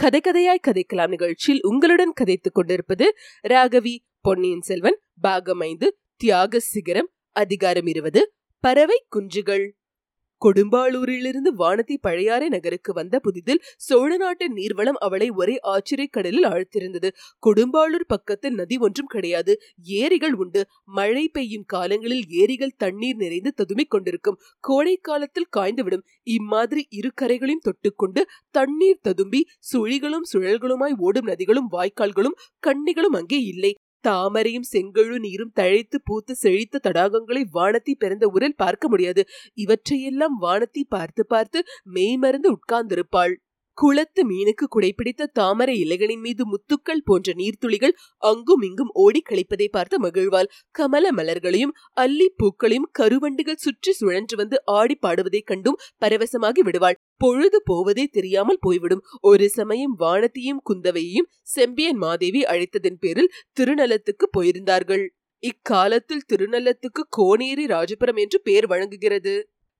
கதை கதையாய் கதைக்கலாம் நிகழ்ச்சியில் உங்களுடன் கதைத்துக் கொண்டிருப்பது ராகவி பொன்னியின் செல்வன் பாகம் ஐந்து தியாக சிகரம் அதிகாரம் இருபது பறவை குஞ்சுகள். கொடும்பாளூரிலிருந்து வானதி பழையாறை நகருக்கு வந்த புதிதில் சோழ நாட்டின் நீர்வளம் அவளை ஒரே ஆச்சரியக்கடலில் ஆழ்த்திருந்தது. கொடும்பாளூர் பக்கத்தில் நதி ஒன்றும் கிடையாது. ஏரிகள் உண்டு. மழை பெய்யும் காலங்களில் ஏரிகள் தண்ணீர் நிறைந்து ததுமிக் கொண்டிருக்கும். கோடை காலத்தில் காய்ந்துவிடும். இம்மாதிரி இரு கரைகளையும் தொட்டுக்கொண்டு தண்ணீர் ததும்பி சுழிகளும் சுழல்களுமாய் ஓடும் நதிகளும் வாய்க்கால்களும் கண்ணிகளும் அங்கே இல்லை. தாமரையும் செங்கழு நீரும் தழைத்து பூத்து செழித்த தடாகங்களை வானத்தி பிறந்த ஊரில் பார்க்க முடியாது. இவற்றையெல்லாம் வானத்தி பார்த்து பார்த்து மெய்மறந்து உட்கார்ந்திருப்பாள். குளத்து மீனுக்கு குடைப்பிடித்த தாமரை இலைகளின் மீது முத்துக்கள் போன்ற நீர்த்துளிகள் அங்கும் இங்கும் ஓடி கழிப்பதை பார்த்து மகிழ்வாள். கமல மலர்களையும் அல்லி பூக்களையும் கருவண்டுகள் சுற்றி சுழன்று வந்து ஆடி பாடுவதைக் கண்டும் பரவசமாகி விடுவாள். பொழுது போவதே தெரியாமல் போய்விடும். ஒரு சமயம் வானத்தையும் குந்தவையையும் செம்பியன் மாதேவி அழைத்ததன் பேரில் திருநலத்துக்கு போயிருந்தார்கள். இக்காலத்தில் திருநலத்துக்கு கோனேரி ராஜபுரம் என்று பெயர் வழங்குகிறது.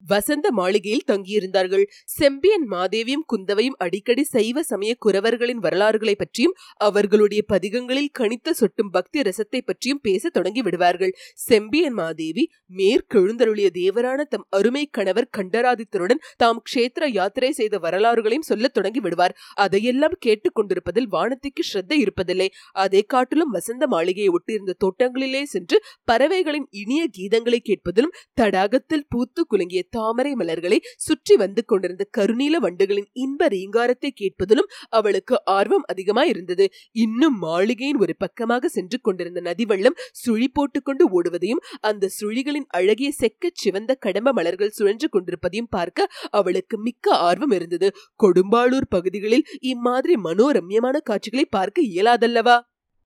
வசந்த மாளிகையில் தங்கியிருந்தார்கள். செம்பியன் மாதேவியும் குந்தவையும் அடிக்கடி சைவ சமய குறவர்களின் வரலாறுகளை பற்றியும் அவர்களுடைய பதிகங்களில் கணித்த சொட்டும் பக்தி ரசத்தை பற்றியும் பேச தொடங்கி விடுவார்கள். செம்பியன் மாதேவி மேற்கெழுந்தருளிய தேவரான தம் அருமை கணவர் கண்டராதித்தருடன் தாம் க்ஷேத்திர யாத்திரை செய்த வரலாறுகளையும் சொல்லத் தொடங்கி விடுவார். அதையெல்லாம் கேட்டுக்கொண்டிருப்பதில் வானத்திற்கு ஸ்ரத்த இருப்பதில்லை. அதை காட்டிலும் வசந்த மாளிகையை ஒட்டியிருந்த தோட்டங்களிலே சென்று பறவைகளின் இனிய கீதங்களை கேட்பதிலும் தடாகத்தில் பூத்து குலுங்கிய தாமரை மலர்களை சுற்றி வந்து கொண்டிருந்த கருநீல வண்டுகளின் இன்ப ரீங்காரத்தை கேட்பதிலும் அவளுக்கு ஆர்வம் அதிகமாய் இருந்தது இன்னும் மாளிகையின் ஒரு பக்கமாக சென்று கொண்டிருந்த நதிவள்ளம் சுழி போட்டுக்கொண்டு ஓடுவதையும் அந்த சுழிகளின் அழகிய செக்கச் சிவந்த கடம்ப மலர்கள் சுழன்று கொண்டிருப்பதையும் பார்க்க அவளுக்கு மிக்க ஆர்வம் இருந்தது. கொடும்பாளூர் பகுதிகளில் இம்மாதிரி மனோரம்யமான காட்சிகளை பார்க்க இயலாதல்லவா?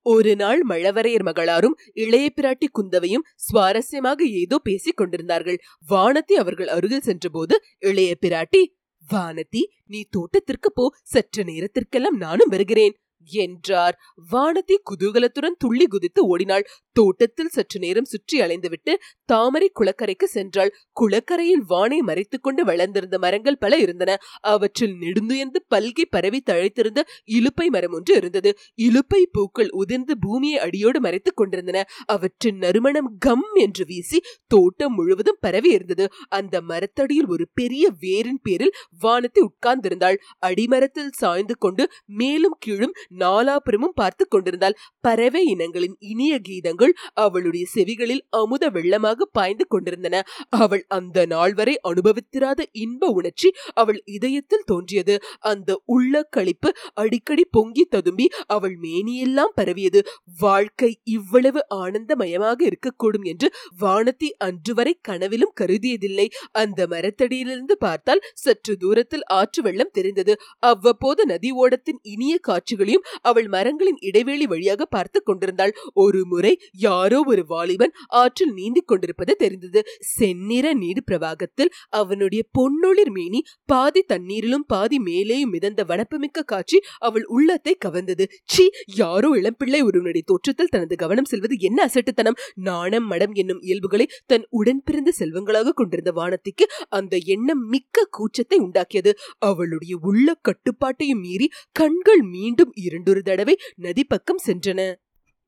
ஒரு நாள் மழவரையர் மகளாரும் இளைய பிராட்டி குந்தவையும் சுவாரஸ்யமாக ஏதோ பேசிக் கொண்டிருந்தார்கள். வானதி அவர்கள் அருகில் சென்றபோது இளைய பிராட்டி வானதி நீ தோட்டத்திற்கு போ சற்று நேரத்திற்கெல்லாம் நானும் வருகிறேன். என்றார். வானதி குதூகலத்துடன் துள்ளி குதித்து ஓடினாள். தோட்டத்தில் சற்று நேரம் சுற்றி அலைந்துவிட்டு தாமரை குளக்கரைக்கு சென்றாள். குளக்கரையில் வானை மறைத்துக் கொண்டு வளர்ந்திருந்த மரங்கள் பல இருந்தன. அவற்றில் நெடுந்துயர்ந்து பல்கி பரவி தழைத்திருந்த இலுப்பை மரம் ஒன்று இருந்தது. இலுப்பை பூக்கள் உதிர்ந்து பூமியை அடியோடு மறைத்துக் கொண்டிருந்தன. அவற்றின் நறுமணம் கம் என்று வீசி தோட்டம் முழுவதும் பரவி இருந்தது. அந்த மரத்தடியில் ஒரு பெரிய வேரின் பேரில் வானத்தை உட்கார்ந்திருந்தாள். அடிமரத்தில் சாய்ந்து கொண்டு மேலும் கீழும் நாலாபுரமும் பார்த்து கொண்டிருந்தாள் பறவை இனங்களின் இனிய கீதங்கள் அவளுடைய செவிகளில் அமுத வெள்ளமாக பாய்ந்து கொண்டிருந்தன. அவள் அந்த நாள் வரை அனுபவித்திராத இன்ப உணர்ச்சி அவள் இதயத்தில் தோன்றியது. அந்த உள்ள களிப்பு அடிக்கடி பொங்கி ததும்பி அவள் மேனியெல்லாம் பரவியது. வாழ்க்கை இவ்வளவு ஆனந்தமயமாக இருக்கக்கூடும் என்று வானத்தி அன்று வரை கனவிலும் கருதியதில்லை. அந்த மரத்தடியிலிருந்து பார்த்தால் சற்று தூரத்தில் ஆற்று வெள்ளம் தெரிந்தது. அவ்வப்போது நதி ஓடத்தின் இனிய காட்சிகளையும் அவள் மரங்களின் இடைவெளி வழியாக பார்த்து கொண்டிருந்தாள். ஒரு முறை யாரோ ஒரு வாலிபன் ஆற்றில் நீந்தி கொண்டிருப்பது தெரிந்தது. செந்நிற நீர் பிரவாகத்தில் அவனுடைய பொன்னொளிர் மேனி பாதி தண்ணீரிலும் பாதி மேலேயும் மிதந்த வனப்புமிக்க காட்சி அவள் உள்ளத்தை கவர்ந்தது. சி யாரோ இளம்பிள்ளை ஒருவனுடைய தோற்றத்தில் தனது கவனம் செல்வது என்ன அசட்டுத்தனம். நாணம் மடம் என்னும் இயல்புகளை தன் உடன் பிறந்த செல்வங்களாக கொண்டிருந்த வானத்திற்கு அந்த எண்ணம் மிக்க கூச்சத்தை உண்டாக்கியது. அவளுடைய உள்ள கட்டுப்பாட்டையும் மீறி கண்கள் மீண்டும் இரண்டொரு தடவை நதி பக்கம் சென்றன.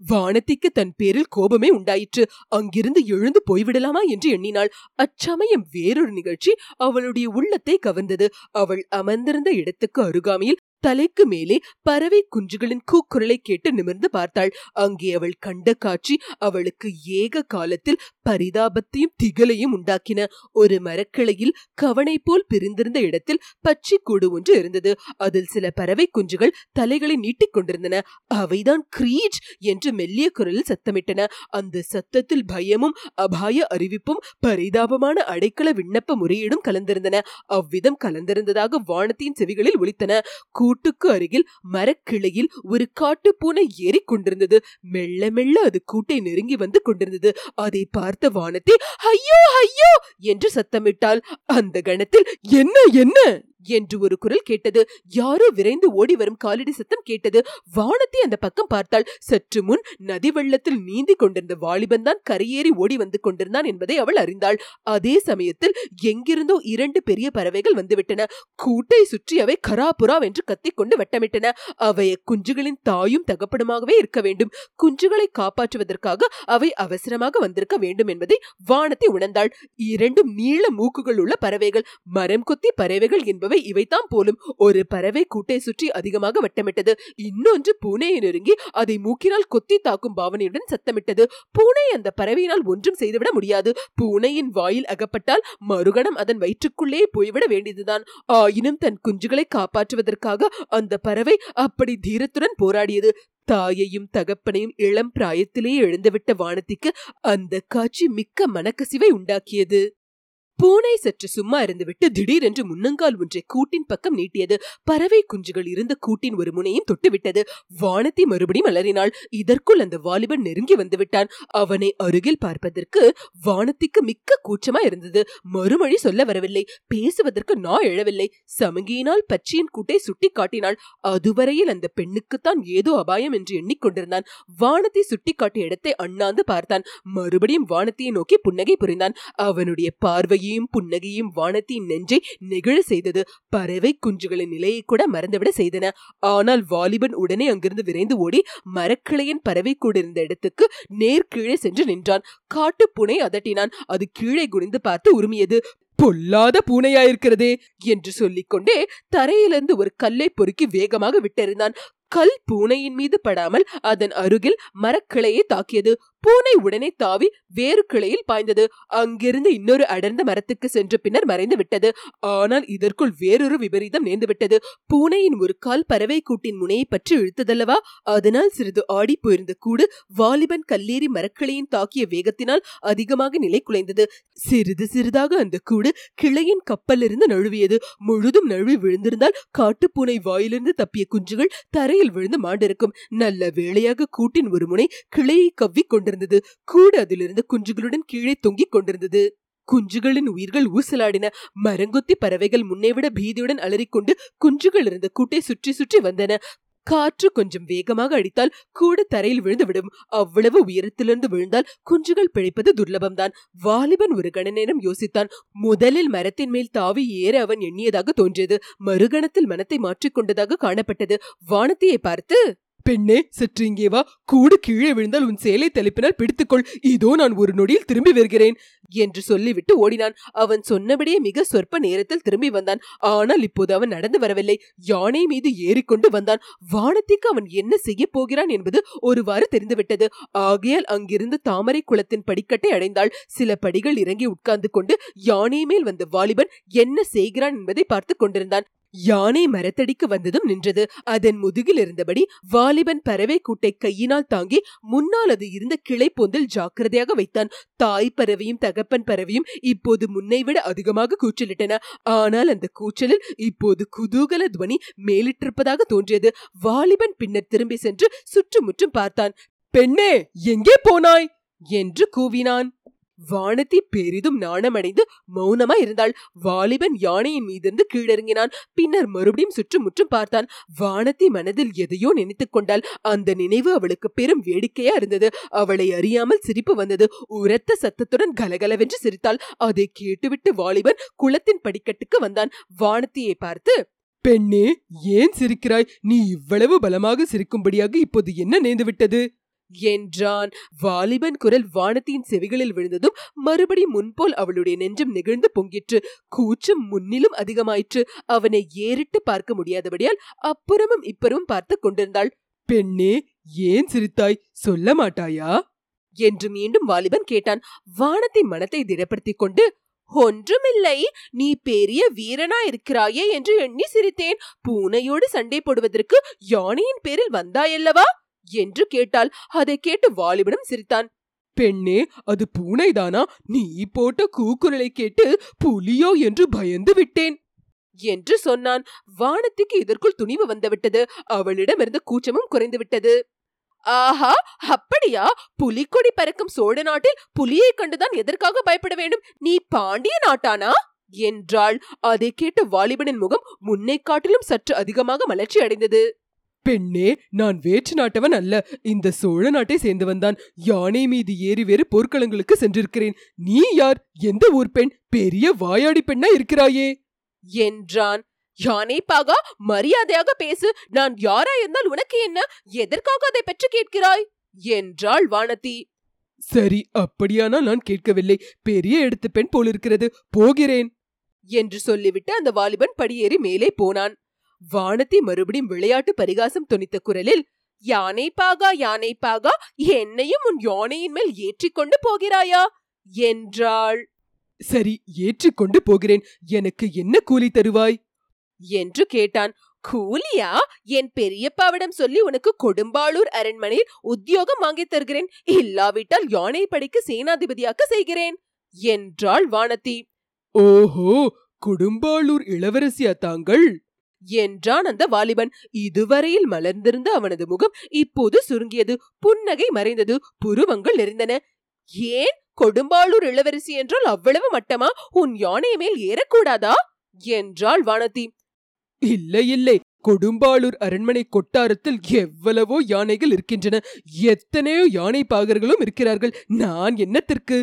வானத்திக்கு தன் பேரில் கோபமே உண்டாயிற்று. அங்கிருந்து எழுந்து போய்விடலாமா என்று எண்ணினாள். அச்சமயம் வேறொரு நிகழ்ச்சி அவளுடைய உள்ளத்தை கவர்ந்தது. அவள் அமர்ந்திருந்த இடத்துக்கு அருகாமையில் தலைக்கு மேலே பறவை குஞ்சுகளின் கூக்குரலை கேட்டு நிமிர்ந்து பார்த்தாள். அங்கே அவள் கண்ட காட்சி அவளுக்கு ஏக காலத்தில் பரிதாபத்தையும் திகலையும் உண்டாக்கின. ஒரு மரக்கிளையில் கவனை போல் பிரிந்திருந்த இடத்தில் பச்சை கூடு ஒன்று இருந்தது. அதில் சில பறவை குஞ்சுகள் தலைகளை நீட்டிக் கொண்டிருந்தன. அவைதான் கிரீச் என்று மெல்லிய குரலில் சத்தமிட்டன. அந்த சத்தத்தில் பயமும் அபாய அறிவிப்பும் பரிதாபமான அடைக்கல விண்ணப்ப முறையீடும் கலந்திருந்தன. அவ்விதம் கலந்திருந்ததாக வானத்தின் செவிகளில் ஒலித்தன. கூட்டுக்கு அருகில் மரக்கிளையில் ஒரு காட்டு பூனை ஏறிக்கொண்டிருந்தது மெல்ல மெல்ல அது கூட்டை நெருங்கி வந்து கொண்டிருந்தது. அதை பார்த்த வானத்தை ஐயோ ஐயோ! என்று சத்தமிட்டாள். அந்த கணத்தில் என்ன என்ன? என்று ஒரு குரல் கேட்டது. யாரோ விரைந்து ஓடி வரும் காலடி சத்தம் கேட்டது. வானத்தை அந்த பக்கம் பார்த்தாள். சற்று முன் நதி வெள்ளத்தில் நீந்தி கொண்டிருந்த வாலிபன் தான் கரையேறி ஓடி வந்து கொண்டிருந்தான் என்பதை அவள் அறிந்தாள். அதே சமயத்தில் எங்கிருந்தோ இரண்டு பெரிய பறவைகள் வந்துவிட்டன. கூட்டை சுற்றி அவை கராபுரா என்று கத்திக் கொண்டு வட்டமிட்டன. அவை குஞ்சுகளின் தாயும் தகப்பனுமாகவே இருக்க வேண்டும். குஞ்சுகளை காப்பாற்றுவதற்காக அவை அவசரமாக வந்திருக்க வேண்டும் என்பதை வானத்தை உணர்ந்தாள். இரண்டும் நீள மூக்குகள் உள்ள பறவைகள். மரம் கொத்தி பறவைகள் என்பவை இவைதான் போலும் ஒரு பறவை கூட்டை சுற்றி அதிகமாக வட்டமிட்டது. இன்னொன்று பூனையை நெருங்கி அதை மூக்கினால் கொத்தி தாக்கும் பாவனையுடன் சத்தமிட்டது. பூனை அந்த பறவையினால் ஒன்றும் செய்துவிட முடியாது. பூனையின் வாயில் அகப்பட்டால் மறுகணம் அதன் வயிற்றுக்குள்ளே போய்விட வேண்டியதுதான். ஆயினும் தன் குஞ்சுகளை காப்பாற்றுவதற்காக அந்த பறவை அப்படி தீரத்துடன் போராடியது. தாயையும் தகப்பனையும் இளம் பிராயத்திலேயே எழுந்துவிட்ட வானத்திற்கு அந்த காட்சி மிக்க மனக்கசிவை உண்டாக்கியது. பூனை சற்று சும்மா இருந்துவிட்டு திடீரென்று முன்னங்கால் ஒன்றை கூட்டின் பக்கம் நீட்டியது. பறவை குஞ்சுகள் இருந்த கூட்டின் ஒரு முனையும் தொட்டுவிட்டது. வானத்தை மறுபடியும் அலறினாள். இதற்குள் அந்த வாலிபன் நெருங்கி வந்து விட்டான் அவனை அருகில் பார்ப்பதற்கு வானத்திற்கு மிக்க கூச்சமா இருந்தது. மறுமொழி சொல்ல வரவில்லை. பேசுவதற்கு நான் எழவில்லை. சமங்கியினால் பச்சியின் கூட்டை சுட்டி காட்டினாள். அதுவரையில் அந்த பெண்ணுக்குத்தான் ஏதோ அபாயம் என்று எண்ணிக்கொண்டிருந்தான். வானத்தை சுட்டி காட்டிய இடத்தை அண்ணாந்து பார்த்தான். மறுபடியும் வானத்தையை நோக்கி புன்னகை புரிந்தான். அவனுடைய பார்வையும் புன்னகையும் வானத்தின் நெஞ்சை நெகிழ செய்தது. பறவை குஞ்சுகளின் நிலையை கூட மறந்துவிட செய்தன. ஆனால் வாலிபன் உடனே அங்கிருந்து விரைந்து ஓடி மரக்கிளையின் பறவை கூட இருந்த இடத்துக்கு நேர் கீழே சென்று நின்றான். காட்டுப்பூனை அதட்டினான். அது கீழே குனிந்து பார்த்து உரிமையது. பொல்லாத பூனையாயிருக்கிறதே என்று சொல்லிக்கொண்டே தரையிலிருந்து ஒரு கல்லை பொறுக்கி வேகமாக விட்டெறிந்தான். கல் பூனையின் மீது படாமல் அதன் அருகில் மரக்கிளையை தாக்கியது. பூனை உடனே தாவி வேறு கிளையில் பாய்ந்தது. அங்கிருந்து இன்னொரு அடர்ந்த மரத்துக்கு சென்ற பின்னர் மறைந்து விட்டது. ஆனால் இதற்குள் வேறொரு விபரீதம் நேர்ந்துவிட்டது பூனையின் ஒரு கால் பறவை கூட்டின் முனையை பற்றி இழுத்ததல்லவா? அதனால் சிறிது ஆடி போயிருந்த கூடு வாலிபன் கல்லேறி மரக்கிளையின் தாக்கிய வேகத்தினால் அதிகமாக நிலை குலைந்தது. சிறிது சிறிதாக அந்த கூடு கிளையின் கப்பலிருந்து நழுவியது. முழுதும் நழுவி விழுந்திருந்தால் காட்டுப்பூனை வாயிலிருந்து தப்பிய குஞ்சுகள் தரையில் விழுந்து மாண்டிருக்கும் நல்ல வேளையாக கூட்டின் ஒரு முனை கிளையை கவ்வி கொண்டிருந்தது. கூட அதிலிருந்து குஞ்சுகளுடன் கீழே தொங்கிக் கொண்டிருந்தது. குஞ்சுகளின் உயிர்கள் ஊசலாடின மரங்கொத்தி பறவைகள் முன்னைவிட பீதியுடன் அலறிக்கொண்டு குஞ்சுகள் இருந்த கூட்டை சுற்றி சுற்றி வந்தன. காற்று கொஞ்சம் வேகமாக அடித்தால் கூட தரையில் விழுந்துவிடும். அவ்வளவு உயரத்திலிருந்து விழுந்தால் குஞ்சுகள் பிழைப்பது துர்லபம்தான். வாலிபன் ஒரு கண நேரம் யோசித்தான். முதலில் மரத்தின் மேல் தாவி ஏற அவன் எண்ணியதாக தோன்றியது. மறுகணத்தில் மனத்தை மாற்றிக்கொண்டதாக காணப்பட்டது. வானத்தையை பார்த்து பெண்ணே சற்று இங்கே வா. கூடு கீழே விழுந்தால் உன் சேலை தலைப்பினால் பிடித்துக்கொள். இதோ நான் ஒரு நொடியில் திரும்பி வருகிறேன் என்று சொல்லிவிட்டு ஓடினான். அவன் சொன்னபடியே மிக சொற்ப நேரத்தில் திரும்பி வந்தான். ஆனால் இப்போது அவன் நடந்து வரவில்லை. யானை மீது ஏறிக்கொண்டு வந்தான். வானத்திற்கு அவன் என்ன செய்ய போகிறான் என்பது ஒருவாறு தெரிந்துவிட்டது. ஆகையால் அங்கிருந்து தாமரை குளத்தின் படிக்கட்டை அடைந்தாள். சில படிகள் இறங்கி உட்கார்ந்து கொண்டு யானை மேல் வந்த வாலிபன் என்ன செய்கிறான் என்பதை பார்த்து கொண்டிருந்தான். யானை மரத்தடிக்கு வந்ததும் நின்றது. அதன் முதுகில் இருந்தபடி வாலிபன் பறவை கூட்டை கையினால் தாங்கி முன்னால் அது இருந்த கிளை பொந்தில் ஜாக்கிரதையாக வைத்தான். தாய் பறவையும் தகப்பன் பறவையும் இப்போது முன்னை விட அதிகமாக கூச்சலிட்டன. ஆனால் அந்த கூச்சலில் இப்போது குதூகல துவனி மேலிட்டிருப்பதாக தோன்றியது. வாலிபன் பின்னர் திரும்பி சென்று சுற்றுமுற்றும் பார்த்தான். பெண்ணே எங்கே போனாய்? என்று கூவினான். வானதி பெரிதும் நாணமடைந்து மௌனமா இருந்தாள். வாலிபன் யானையின் மீதிருந்து கீழிறங்கினான். பின்னர் மறுபடியும் சுற்றுமுற்றும் பார்த்தான். வானதி மனதில் எதையோ நினைத்துக் கொண்டாள். அந்த நினைவு அவளுக்கு பெரும் வேடிக்கையா இருந்தது. அவளை அறியாமல் சிரிப்பு வந்தது. உரத்த சத்தத்துடன் கலகலவென்று சிரித்தாள். அதை கேட்டுவிட்டு வாலிபன் குளத்தின் படிக்கட்டுக்கு வந்தான். வானத்தியை பார்த்து பெண்ணே ஏன் சிரிக்கிறாய்? நீ இவ்வளவு பலமாக சிரிக்கும்படியாக இப்போது என்ன நேர்ந்துவிட்டது? என்றான். வாலிபன் குரல் வானத்தின் செவிகளில் விழுந்ததும் மறுபடி முன்போல் அவளுடைய நெஞ்சம் நெகிழ்ந்து பொங்கிற்று. கூச்சம் முன்னிலும் அதிகமாயிற்று. அவனை ஏறிட்டு பார்க்க முடியாதபடியால் அப்புறமும் இப்புறமும் பார்த்து கொண்டிருந்தாள். பெண்ணே ஏன் சிரித்தாய்? சொல்ல மாட்டாயா? என்று மீண்டும் வாலிபன் கேட்டான். வானத்தின் மனத்தை திடப்படுத்திக் கொண்டு ஒன்றுமில்லை. நீ பெரிய வீரனா இருக்கிறாயே என்று எண்ணி சிரித்தேன். பூனையோடு சண்டை போடுவதற்கு யானையின் பேரில் வந்தாயல்லவா? என்று கேட்டாள். அதை கேட்டு வாலிபனும் சிரித்தான். பெண்ணே அது பூனைதானா? நீ போட்ட கூக்குரலை கேட்டு புலியோ என்று பயந்து விட்டேன் என்று சொன்னான். வானத்துக்கு இதற்குள் துணிவு வந்துவிட்டது. அவளிடமிருந்து கூச்சமும் குறைந்து விட்டது ஆஹா அப்படியா? புலிக்கொடி பறக்கும் சோழ நாட்டில் புலியை கண்டுதான் எதற்காக பயப்பட வேண்டும்? நீ பாண்டிய நாட்டானா? என்றாள். அதை கேட்ட வாலிபனின் முகம் முன்னை காட்டிலும் சற்று அதிகமாக மலர்ச்சி அடைந்தது பெண்ணே நான் வேற்று நாட்டவன் அல்ல. இந்த சோழ நாட்டை சேர்ந்தவன் தான் யானை மீது ஏறி வேறு போர்க்களங்களுக்கு சென்றிருக்கிறேன். நீ யார்? எந்த ஊர் பெண்? பெரிய வாயாடி பெண்ணா இருக்கிறாயே. என்றான். யானை பாகா மரியாதையாக பேசு. நான் யாரா இருந்தால் உனக்கு என்ன? எதற்காக அதை பெற்று கேட்கிறாய்? என்றாள் வானதி. சரி அப்படியானால் நான் கேட்கவில்லை. பெரிய எடுத்து பெண் போலிருக்கிறது. போகிறேன். என்று சொல்லிவிட்டு அந்த வாலிபன் படியேறி மேலே போனான். வானத்தி மறுபடியும் விளையாட்டு பரிகாசம் துணித்த குரலில் யானை பாகா யானை பாகா என்னையும் உன் யானையின் மேல் ஏற்றிக்கொண்டு போகிறாயா? என்றாள். சரி ஏற்றிக்கொண்டு போகிறேன். எனக்கு என்ன கூலி தருவாய்? என்று கேட்டான். கூலியா? என் பெரியப்பாவிடம் சொல்லி உனக்கு கொடும்பாளூர் அரண்மனையில் உத்தியோகம் வாங்கித் தருகிறேன். இல்லாவிட்டால் யானை படைக்கு சேனாதிபதியாக்க செய்கிறேன் என்றாள் வானதி. ஓஹோ! குடும்பாளூர் இளவரசியா தாங்கள்? என்றான் அந்த வாலிபன். இதுவரையில் மலர்ந்திருந்த அவனது முகம் இப்போது சுருங்கியது. புன்னகை மறைந்தது. புருவங்கள் நெறிந்தன ஏன்? கொடும்பாளூர் இளவரசி என்றால் அவ்வளவு மட்டமா? உன் யானை மேல் ஏறக்கூடாதா? என்றாள் வானதி. இல்லை இல்லை. கொடும்பாளூர் அரண்மனை கொட்டாரத்தில் எவ்வளவோ யானைகள் இருக்கின்றன. எத்தனையோ யானை பாகர்களும் இருக்கிறார்கள். நான் என்னத்திற்கு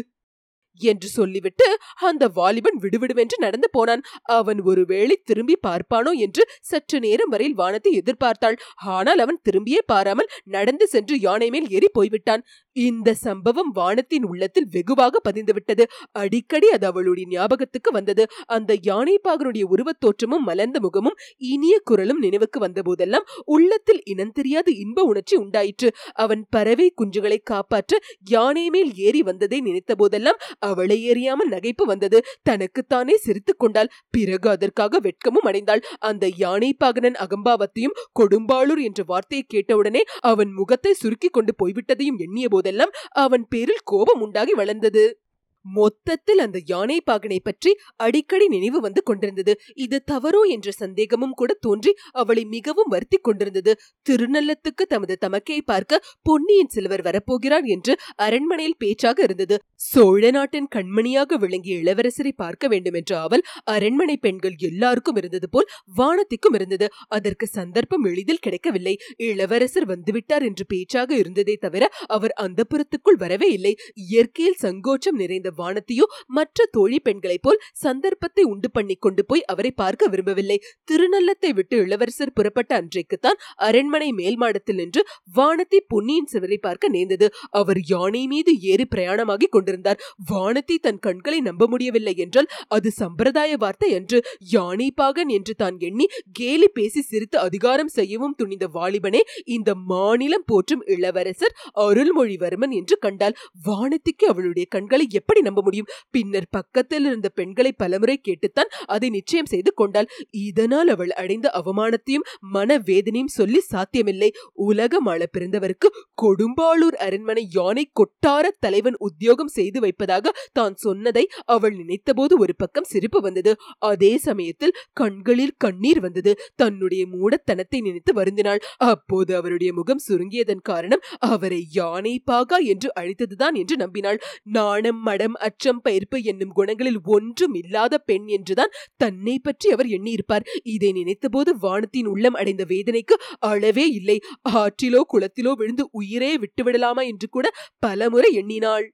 என்று சொல்லிவிட்டு அந்த வாலிபன் விடுவிடுவென்று நடந்து போனான். அவன் ஒருவேளை திரும்பி பார்ப்பானோ என்று சற்று நேரம் வரையில் வானத்தை எதிர்பார்த்தாள். ஆனால் அவன் திரும்பியே பாராமல் நடந்து சென்று யானை மேல் ஏறி போய்விட்டான். இந்த சம்பவம் வானத்தின் உள்ளத்தில் வெகுவாக பதிந்துவிட்டது. அடிக்கடி அது அவளுடைய ஞாபகத்துக்கு வந்தது. அந்த யானைப்பாகனுடைய உருவத் தோற்றமும் மலர்ந்த முகமும் இனிய குரலும் நினைவுக்கு வந்தபோதெல்லாம் உள்ளத்தில் இனந்தெரியாத இன்ப உணர்ச்சி உண்டாயிற்று. அவன் பறவை குஞ்சுகளை காப்பாற்ற யானை மேல் ஏறி வந்ததை நினைத்த போதெல்லாம் அவளை எறியாமல் நகைப்பு வந்தது. தனக்குத்தானே சிரித்துக் கொண்டாள். பிறகு அதற்காக வெட்கமும் அடைந்தாள். அந்த யானை பாகனன் அகம்பாவத்தையும் கொடும்பாளூர் என்ற வார்த்தையை கேட்டவுடனே அவன் முகத்தை சுருக்கிக் கொண்டு போய்விட்டதையும் எண்ணிய போதெல்லாம் அவன் பேரில் கோபம் உண்டாகி வளர்ந்தது. மொத்தத்தில் அந்த யானை பாகனை பற்றி அடிக்கடி நினைவு வந்து கொண்டிருந்தது. இது தவறோ என்ற சந்தேகமும் கூட தோன்றி அவளை மிகவும் வருத்தி கொண்டிருந்தது. திருநள்ளத்துக்கு தமது தமக்கையை பார்க்க பொன்னியின் செல்வர் வரப்போகிறார் என்று அரண்மனையில் பேச்சாக இருந்தது. சோழ நாட்டின் கண்மணியாக விளங்கிய இளவரசரை பார்க்க வேண்டும் என்ற அவள் அரண்மனை பெண்கள் எல்லாருக்கும் இருந்தது போல் வானத்திற்கும் இருந்தது. அதற்கு சந்தர்ப்பம் எளிதில் கிடைக்கவில்லை. இளவரசர் வந்துவிட்டார் என்று பேச்சாக இருந்ததே தவிர அவர் அந்த புறத்துக்குள் வரவே இல்லை. இயற்கையில் சங்கோச்சம் நிறைந்த வானத்தையோ மற்ற தோழி பெண்களைப் போல் சந்தர்ப்பத்தை உண்டு பண்ணி கொண்டு போய் அவரை பார்க்க விரும்பவில்லை. திருநள்ளத்தை விட்டு இளவரசர் புறப்பட்ட அன்றைக்குத்தான் அரண்மனை மேல் மாடத்தில் நின்று வானத்தை பொன்னியின் சிவரை பார்க்க நேர்ந்தது. அவர் யானை மீது ஏறி பிரயாணமாகி கொண்டிருந்தார். வானத்தை தன் கண்களை நம்ப முடியவில்லை என்றால் அது சம்பிரதாய வார்த்தை என்று யானை பாகன் என்று தான் எண்ணி கேலி பேசி சிரித்து அதிகாரம் செய்யவும் துணிந்த வாலிபனே இந்த மாநிலம் போற்றும் இளவரசர் அருள்மொழிவர்மன் என்று கண்டால் வானத்திற்கு அவளுடைய கண்களை எப்படி நம்ப முடியும். பின்னர் பக்கத்தில் இருந்த பெண்களை பலமுறை கேட்டுத்தான் அதை நிச்சயம் செய்து கொண்டாள். இதனால் அவள் அடைந்த அவமானத்தையும் மனவேதனையும் சொல்லி சாத்தியமில்லை. உலகம் ஆள பிறந்தவருக்கு கொடும்பாளூர் அரண்மனை யானை கொட்டார தலைவன் உத்தியோகம் செய்து வைப்பதாக தான் சொன்னதை அவள் நினைத்தபோது ஒரு பக்கம் சிரிப்பு வந்தது. அதே சமயத்தில் கண்களில் கண்ணீர் வந்தது. தன்னுடைய மூடத்தனத்தை நினைத்து வருந்தினாள். அப்போது அவருடைய முகம் சுருங்கியதன் காரணம் அவரை யானை பாகா என்று அழைத்ததுதான் என்று நம்பினாள். நாணம் மடம் அச்சம் பயிர்ப்பு என்னும் குணங்களில் ஒன்றும் இல்லாத பெண் என்றுதான் தன்னை பற்றி அவர் எண்ணியிருப்பார். இதை நினைத்தபோது வானத்தின் உள்ளம் அடைந்த வேதனைக்கு அளவே இல்லை. ஆற்றிலோ குளத்திலோ விழுந்து உயிரே விட்டுவிடலாமா என்று கூட பலமுறை எண்ணினாள்.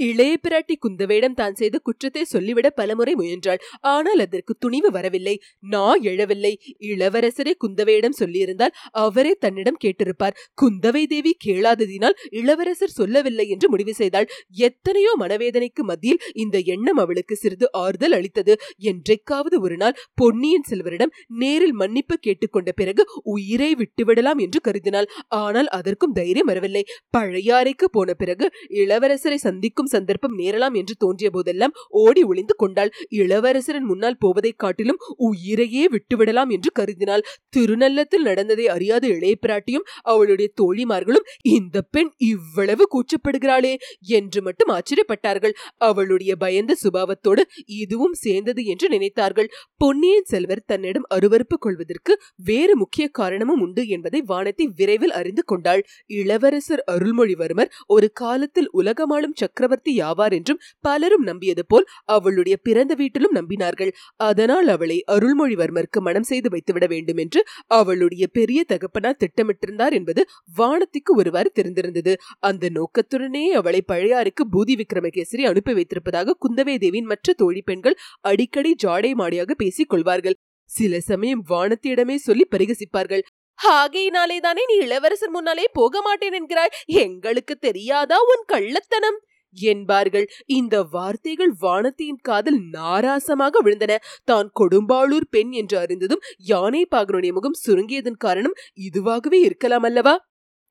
இளைய பிராட்டி குந்தவையிடம் தான் செய்த குற்றத்தை சொல்லிவிட பலமுறை முயன்றாள். ஆனால் அதற்கு துணிவு வரவில்லை. நான் எழவில்லை. இளவரசரே குந்தவையிடம் சொல்லியிருந்தால் அவரே தன்னிடம் கேட்டிருப்பார். குந்தவை தேவி கேளாததினால் இளவரசர் சொல்லவில்லை என்று முடிவு செய்தாள். எத்தனையோ மனவேதனைக்கு மத்தியில் இந்த எண்ணம் அவளுக்கு சிறிது ஆறுதல் அளித்தது. என்றைக்காவது ஒரு நாள் பொன்னியின் செல்வரிடம் நேரில் மன்னிப்பு கேட்டுக்கொண்ட பிறகு உயிரை விட்டுவிடலாம் என்று கருதினாள். ஆனால் அதற்கும் தைரியம் வரவில்லை. பழையாறைக்கு போன பிறகு இளவரசரை சந்திக்கும் சந்தர்ப்பம் நேரலாம் என்று தோன்றிய போதெல்லாம் ஓடி ஒளிந்து கொண்டாள். இளவரசரின் முன்னால் போவதைக் காட்டிலும் உயிரையே விட்டுவிடலாம் என்று கருதினாள். திருநள்ளத்தில் நடந்ததை அறியாத இளைய பிராட்டியும் அவளுடைய தோழிமார்களும் இந்த பெண் இவ்வளவு கூச்சப்படுகிறாளே என்று மட்டும் ஆச்சரியப்பட்டார்கள். அவளுடைய பயந்த சுபாவத்தோடு இதுவும் சேர்ந்தது என்று நினைத்தார்கள். பொன்னியின் செல்வர் தன்னிடம் அருவறுப்பு கொள்வதற்கு வேறு முக்கிய காரணமும் உண்டு என்பதை வானத்தை விரைவில் அறிந்து கொண்டாள். இளவரசர் அருள்மொழிவர்மர் ஒரு காலத்தில் உலகமாளும் சக்கரவர்த்தி யாவார் என்றும் பலரும் நம்பியது போல் அவளுடைய பிறந்த வீட்டிலும் நம்பினார்கள். அதனால் அவளை அருள்மொழிவர்மருக்கு மனம் செய்து வைத்துவிட வேண்டும் என்று அவளுடைய பெரிய தகப்பனார் திட்டமிட்டிருந்தார் என்பது வானத்திற்கு ஒருவாறு தெரிந்திருந்தது. அந்த நோக்கத்துடனே அவளை பழையாருக்கு பூதி விக்ரமகேசரி அனுப்பி வைத்திருப்பதாக குந்தவை தேவியின் மற்ற தோழி பெண்கள் அடிக்கடி ஜாடை மாடியாக பேசிக் கொள்வார்கள். சில சமயம் வானத்தியிடமே சொல்லி பரிகசிப்பார்கள். ஆகையினாலே தானே நீ இளவரசர் முன்னாலே போக மாட்டேன் என்கிறாய்? எங்களுக்கு தெரியாதா உன் கள்ளத்தனம்? என்பார்கள். இந்த வார்த்தைகள் வானத்தியின் காதல் நாராசமாக விழுந்தன. தான் கொடும்பாளூர் பெண் என்று அறிந்ததும் யானை பாகனுடைய முகம் சுருங்கியதன் காரணம் இதுவாகவே இருக்கலாம் அல்லவா?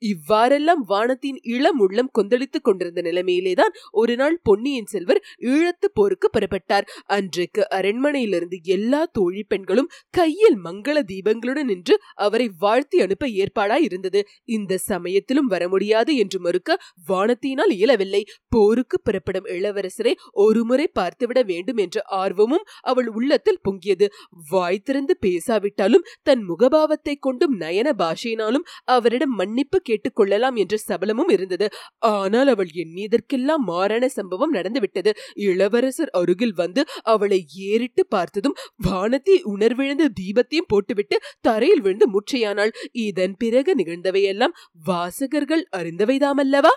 இவ்வாறெல்லாம் வானத்தின் இளம் உள்ளம் கொந்தளித்துக் கொண்டிருந்த நிலைமையிலேதான் ஒரு நாள் பொன்னியின் செல்வர் ஈழத்து போருக்கு புறப்பட்டார். அன்றைக்கு அரண்மனையிலிருந்து எல்லா தோழி பெண்களும் கையில் மங்கள தீபங்களுடன் நின்று அவரை வாழ்த்தி அனுப்ப ஏற்பாடாய் இருந்தது. இந்த சமயத்திலும் வர முடியாது என்று மறுக்க வானத்தினால் இயலவில்லை. போருக்கு புறப்படும் இளவரசரை ஒருமுறை பார்த்துவிட வேண்டும் என்ற ஆர்வமும் அவள் உள்ளத்தில் பொங்கியது. வாய் திறந்து பேசாவிட்டாலும் தன் முகபாவத்தை கொண்டும் நயன பாஷையினாலும் அவரிடம் மன்னிப்பு கேட்டுக்கொள்ளலாம் என்ற சபலமும் இருந்தது. ஆனால் அவள் எண்ணியதற்கெல்லாம் மாறான சம்பவம் நடந்துவிட்டது. இளவரசர் அருகில் வந்து அவளை ஏறிட்டு பார்த்ததும் வானத்தை உணர்விழந்த தீபத்தையும் போட்டுவிட்டு தரையில் விழுந்து முற்றையானாள் இதன் பிறகு நிகழ்ந்தவையெல்லாம் வாசகர்கள் அறிந்தவைதாமல்லவா?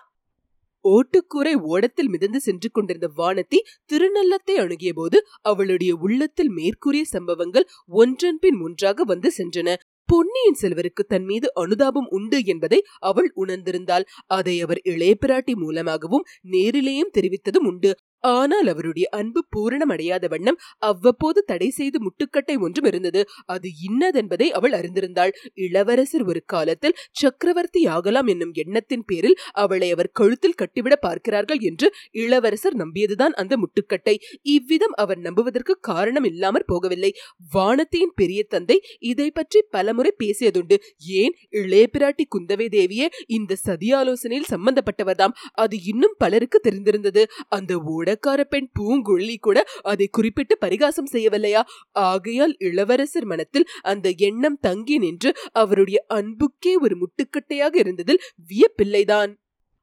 ஓட்டுக்கூரை ஓடத்தில் மிதந்து சென்று கொண்டிருந்த வானத்தி திருநள்ளத்தை அணுகிய போது அவளுடைய உள்ளத்தில் மேற்கூறிய சம்பவங்கள் ஒன்றன் பின் ஒன்றாக வந்து சென்றன. பொன்னியின் செல்வருக்கு தன் மீது அனுதாபம் உண்டு என்பதை அவள் உணர்ந்திருந்தாள். அதை அவர் இளைய பிராட்டி மூலமாகவும் நேரிலேயும் தெரிவித்ததும் உண்டு. ஆனால் அவருடைய அன்பு பூரணமடையாத வண்ணம் அவ்வப்போது தடை செய்து முட்டுக்கட்டை ஒன்றும் இருந்தது. அது இன்னதென்பதை அவள் அறிந்திருந்தாள். இளவரசர் ஒரு காலத்தில் சக்கரவர்த்தி ஆகலாம் என்னும் எண்ணத்தின் பேரில் அவளை அவர் கழுத்தில் கட்டிவிட பார்க்கிறார்கள் என்று இளவரசர் நம்பியதுதான் அந்த முட்டுக்கட்டை. இவ்விதம் அவர் நம்புவதற்கு காரணம் இல்லாமற் போகவில்லை. வானத்தியின் பெரிய தந்தை இதை பற்றி பலமுறை பேசியதுண்டு. ஏன் இளைய பிராட்டி குந்தவை தேவியே இந்த சதி ஆலோசனையில் சம்பந்தப்பட்டவர்தாம்? அது இன்னும் பலருக்கு தெரிந்திருந்தது. அந்த ஊடக பணக்கார பெண் பூங்குழலி கூட அதை குறிப்பிட்டு பரிகாசம் செய்யவில்லையா? ஆகையால் இளவரசர் மனத்தில் அந்த எண்ணம் தங்கி நின்று அவருடைய அன்புக்கே ஒரு முட்டுக்கட்டையாக இருந்ததில் வியப்பில்லைதான்.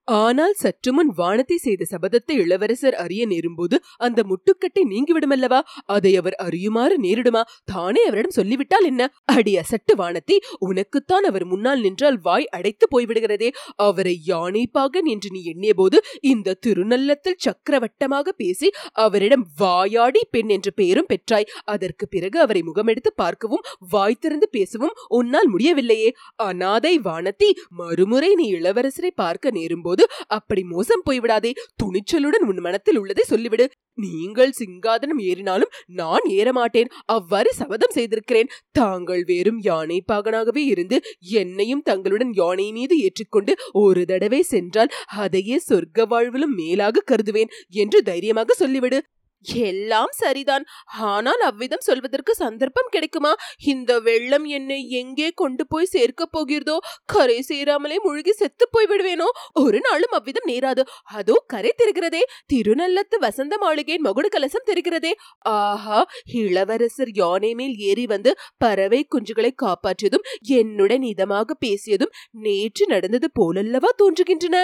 ஆனால் சற்று முன் வானத்தை செய்த சபதத்தை இளவரசர் அறிய நேரும்போது அந்த முட்டுக்கட்டை நீங்கிவிடுமல்லவா? அதை அவர் அறியுமாறு நேரிடுமா? தானே அவரிடம் சொல்லிவிட்டால் என்ன? அடி அசட்டு வானத்தை உனக்குத்தான் அவர் முன்னால் நின்றால் வாய் அடைத்து போய்விடுகிறதே. அவரை யானைப்பாகன் என்று நீ எண்ணிய போது இந்த திருநல்லத்தில் சக்கரவட்டமாக பேசி அவரிடம் வாயாடி பெண் என்ற பெயரும் பெற்றாய். அதற்கு பிறகு அவரை முகமெடுத்து பார்க்கவும் வாய் திறந்து பேசவும் உன்னால் முடியவில்லையே. அனாதை வானத்தி மறுமுறை நீ இளவரசரை பார்க்க நேரும்போது போது அப்படி மோசம் போய்விடாதே. துணிச்சலுடன் உன் மனத்தில் உள்ளதை சொல்லிவிடு. நீங்கள் சிங்காதனம் ஏறினாலும் நான் ஏறமாட்டேன். அவ்வாறு சபதம் செய்திருக்கிறேன். தாங்கள் வேறும் யானை பாகனாகவே இருந்து என்னையும் தங்களுடன் யானை மீது ஏற்றிக்கொண்டு ஒரு தடவை சென்றால் அதையே சொர்க்க வாழ்விலும் மேலாக கருதுவேன் என்று தைரியமாக சொல்லிவிடு. எல்லாம் சரிதான். ஆனால் அவ்விதம் சொல்வதற்கு சந்தர்ப்பம் கிடைக்குமா? இந்த வெள்ளம் என்னை எங்கே கொண்டு போய் சேர்க்க போகிறதோ? கரை சேராமலே முழுகி செத்து போய் விடுவேனோ? ஒரு நாளும் அவ்விதம் நேராது. அதோ கரை தெரிகிறதே. திருநல்லத்து வசந்த மாளிகையின் மகுடு கலசம் தெரிகிறதே. ஆஹா இளவரசர் யானை மேல் ஏறி வந்து பறவை குஞ்சுகளை காப்பாற்றியதும் என்னுடன் இதமாக பேசியதும் நேற்று நடந்தது போலல்லவா தோன்றுகின்றன?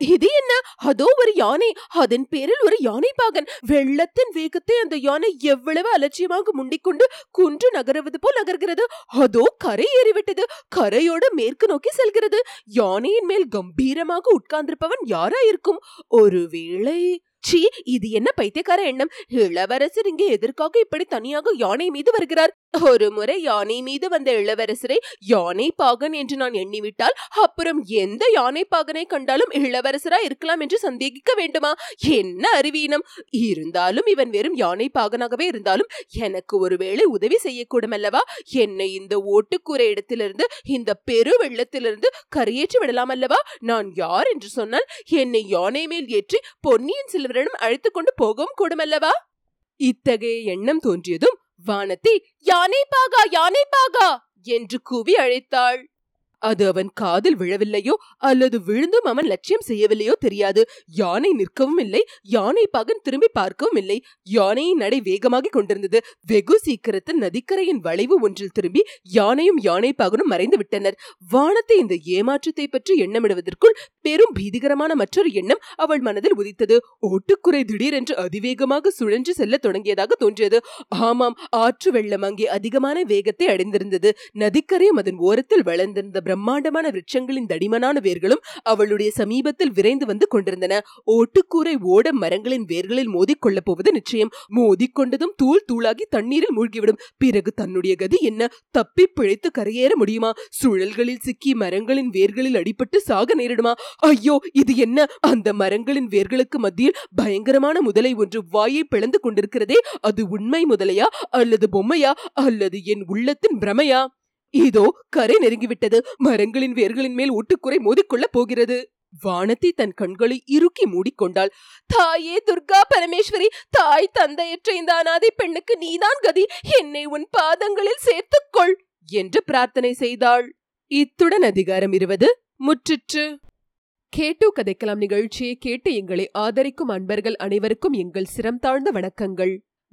இது என்ன? அதோ ஒரு யானை. அதன் பேரில் ஒரு யானை பாகன். வெள்ளத்தின் வேகத்தை அந்த யானை எவ்வளவு அலட்சியமாக முண்டிக்கொண்டு குன்று நகருவது போல் நகர்கிறது. அதோ கரை ஏறிவிட்டது. கரையோடு மேற்கு நோக்கி செல்கிறது. யானையின் மேல் கம்பீரமாக உட்கார்ந்திருப்பவன் யாராயிருக்கும்? ஒருவேளை சீ இது என்ன பைத்தியக்கார எண்ணம்? இளவரசர் இங்கே எதற்காக இப்படி தனியாக யானை மீது வருகிறார்? ஒரு முறை யானை மீது வந்த இளவரசரை யானை பாகன் என்று நான் எண்ணிவிட்டால் அப்புறம் எந்த யானை பாகனை கண்டாலும் இளவரசரா இருக்கலாம் என்று சந்தேகிக்க வேண்டுமா? என்ன அறிவீனம்? இருந்தாலும் இவன் வெறும் யானை பாகனாகவே இருந்தாலும் எனக்கு ஒருவேளை உதவி செய்யக்கூடும் அல்லவா? என்னை இந்த ஓட்டுக்கூரை இடத்திலிருந்து இந்த பெரு வெள்ளத்திலிருந்து கரையேற்றி விடலாம் அல்லவா? நான் யார் என்று சொன்னால் என்னை யானை மேல் ஏற்றி பொன்னியின் செல்வரிடம் அழைத்துக் கொண்டு போகவும் கூடுமல்லவா இத்தகைய எண்ணம் தோன்றியதும் வானத்தை யானை பாகா யானை பாகா என்று கூவி அழைத்தாள். அது அவன் காதில் விழவில்லையோ அல்லது விழுந்தும் அவன் லட்சியம் செய்யவில்லையோ தெரியாது. யானை நிற்கவும் இல்லை யானை பாகன் திரும்பி பார்க்கவும் இல்லை. யானையின் நடை வேகமாகிக் கொண்டிருந்தது. வெகு சீக்கிரத்தில் நதிக்கரையின் வளைவு ஒன்றில் திரும்பி யானையும் யானை பாகனும் மறைந்து விட்டனர். வானத்தை இந்த ஏமாற்றத்தை பற்றி எண்ணமிடுவதற்குள் பெரும் பீதிகரமான மற்றொரு எண்ணம் அவள் மனதில் உதித்தது. ஓட்டுக்குறை திடீரென்று அதிவேகமாக சுழன்று செல்ல தொடங்கியதாக தோன்றியது. ஆமாம் ஆற்று வெள்ளம் அங்கே அதிகமான வேகத்தை அடைந்திருந்தது. நதிக்கரையும் அதன் ஓரத்தில் வளர்ந்திருந்த பிரம்மாண்டமான விருட்சங்களின் தடிமனான வேர்களும் அவளுடைய சமீபத்தில் விரைந்து வந்து கொண்டிருந்தன. ஓட்டுக்கூரை ஓட மரங்களின் வேர்களில் மோதிக்கொள்ளப் போவது நிச்சயம். மோதிக்கொண்டதும் தூள் தூளாகி தண்ணீரில் மூழ்கிவிடும். பிறகு தன்னுடைய கதி என்ன? தப்பி பிழைத்து கரையேற முடியுமா? சுழல்களில் சிக்கி மரங்களின் வேர்களில் அடிபட்டு சாக நேரிடுமா? ஐயோ இது என்ன? அந்த மரங்களின் வேர்களுக்கு மத்தியில் பயங்கரமான முதலை ஒன்று வாயை பிளந்து கொண்டிருக்கிறதே அது உண்மை முதலையா அல்லது பொம்மையா? அல்லது என் உள்ளத்தின் பிரமையா? இதோ கரை நெருங்கிவிட்டது. மரங்களின் வேர்களின் மேல் ஒட்டுக்குறை மோதிக்கொள்ளப் போகிறது. வானத்தை தன் கண்களை இறுக்கி மூடிக்கொண்டாள். தாயே துர்கா பரமேஸ்வரி தாய் தந்தையற்ற இந்த அனாதை பெண்ணுக்கு நீதான் கதி. என்னை உன் பாதங்களில் சேர்த்துக்கொள் என்று பிரார்த்தனை செய்தாள். இத்துடன் அதிகாரம் இருவது முற்றிற்று. கேட்டு கதைக்கலாம் நிகழ்ச்சியை கேட்டு எங்களை ஆதரிக்கும் அன்பர்கள் அனைவருக்கும் எங்கள் சிரம் தாழ்ந்த வணக்கங்கள்.